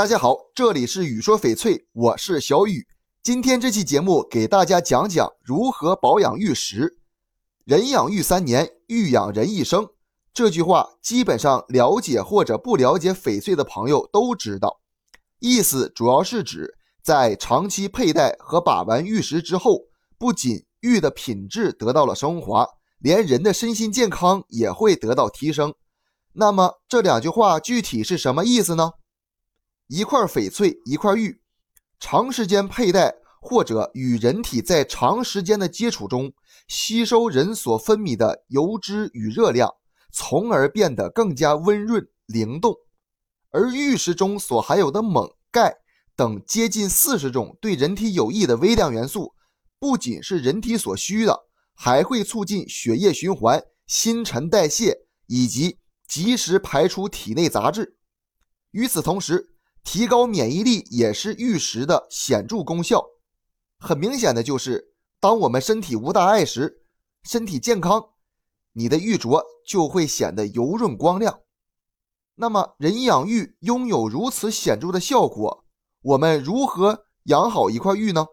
大家好，这里是雨说翡翠，我是小雨。今天这期节目给大家讲讲如何保养玉石。人养玉三年，玉养人一生。这句话基本上了解或者不了解翡翠的朋友都知道，意思主要是指在长期佩戴和把玩玉石之后，不仅玉的品质得到了升华，连人的身心健康也会得到提升。那么这两句话具体是什么意思呢？一块翡翠，一块玉，长时间佩戴或者与人体在长时间的接触中，吸收人所分泌的油脂与热量，从而变得更加温润灵动。而玉石中所含有的锰、钙等接近四十种对人体有益的微量元素，不仅是人体所需的，还会促进血液循环、新陈代谢以及及时排出体内杂质。与此同时，提高免疫力也是玉石的显著功效。很明显的就是，当我们身体无大碍时，身体健康，你的玉镯就会显得油润光亮。那么，人养玉拥有如此显著的效果，我们如何养好一块玉呢？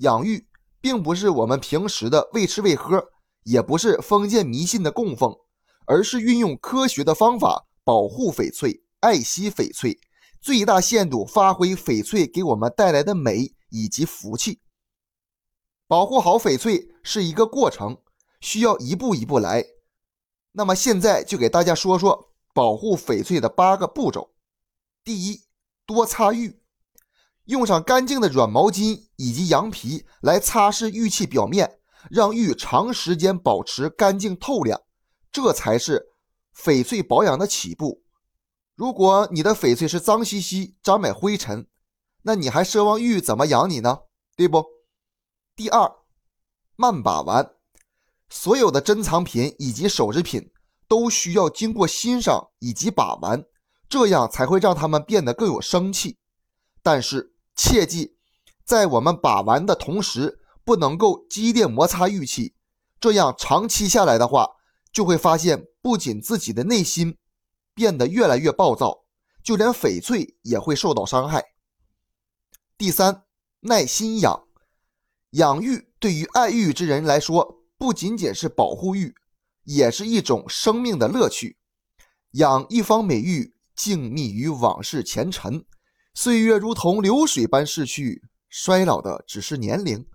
养玉并不是我们平时的喂吃喂喝，也不是封建迷信的供奉，而是运用科学的方法保护翡翠，爱惜翡翠。最大限度发挥翡翠给我们带来的美以及福气。保护好翡翠是一个过程，需要一步一步来。那么现在就给大家说说保护翡翠的八个步骤。第一，多擦玉，用上干净的软毛巾以及羊皮来擦拭玉器表面，让玉长时间保持干净透亮，这才是翡翠保养的起步。如果你的翡翠是脏兮兮、沾满灰尘，那你还奢望玉怎么养你呢？对不？第二，慢把玩，所有的珍藏品以及首饰品都需要经过欣赏以及把玩，这样才会让它们变得更有生气。但是切记，在我们把玩的同时，不能够激烈摩擦玉器，这样长期下来的话，就会发现不仅自己的内心。变得越来越暴躁，就连翡翠也会受到伤害。第三，耐心养，养玉对于爱玉之人来说，不仅仅是保护玉，也是一种生命的乐趣。养一方美玉，静谧于往事前尘，岁月如同流水般逝去，衰老的只是年龄，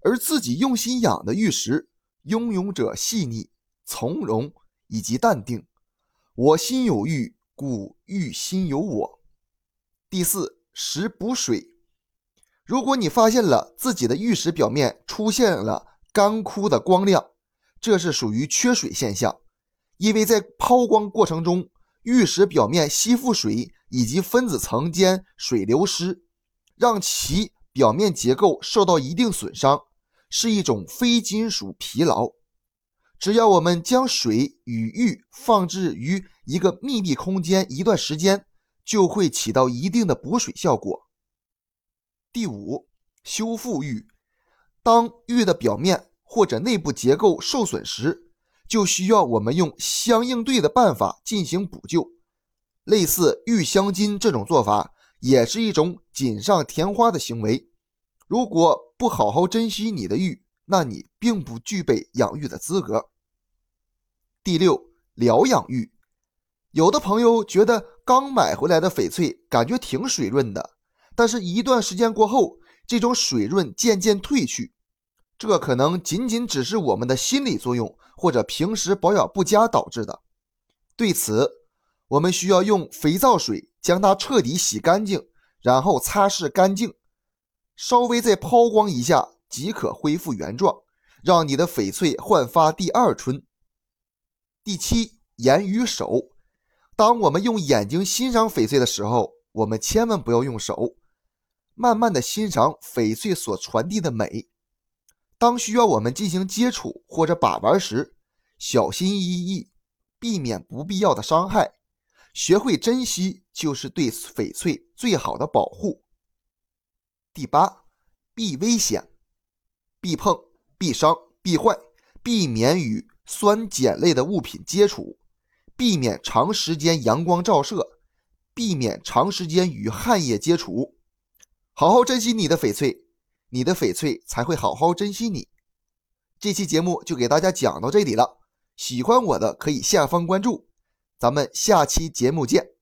而自己用心养的玉石，拥有者细腻、从容以及淡定。我心有玉，故玉心有我。第四，石补水。如果你发现了自己的玉石表面出现了干枯的光亮，这是属于缺水现象。因为在抛光过程中，玉石表面吸附水以及分子层间水流失，让其表面结构受到一定损伤，是一种非金属疲劳。只要我们将水与玉放置于一个密闭空间一段时间，就会起到一定的补水效果。第五，修复玉。当玉的表面或者内部结构受损时，就需要我们用相应对的办法进行补救。类似玉镶金这种做法，也是一种锦上添花的行为。如果不好好珍惜你的玉，那你并不具备养玉的资格。第六，疗养玉。有的朋友觉得刚买回来的翡翠感觉挺水润的，但是一段时间过后，这种水润渐渐褪去，这可能仅仅只是我们的心理作用或者平时保养不佳导致的。对此，我们需要用肥皂水将它彻底洗干净，然后擦拭干净，稍微再抛光一下即可恢复原状，让你的翡翠焕发第二春。第七，眼与手。当我们用眼睛欣赏翡翠的时候，我们千万不要用手，慢慢的欣赏翡翠所传递的美。当需要我们进行接触或者把玩时，小心翼翼，避免不必要的伤害。学会珍惜，就是对翡翠最好的保护。第八，避危险，避碰、避伤、避坏，避免与。酸碱类的物品接触，避免长时间阳光照射，避免长时间与汗液接触。好好珍惜你的翡翠，你的翡翠才会好好珍惜你。这期节目就给大家讲到这里了，喜欢我的可以下方关注，咱们下期节目见。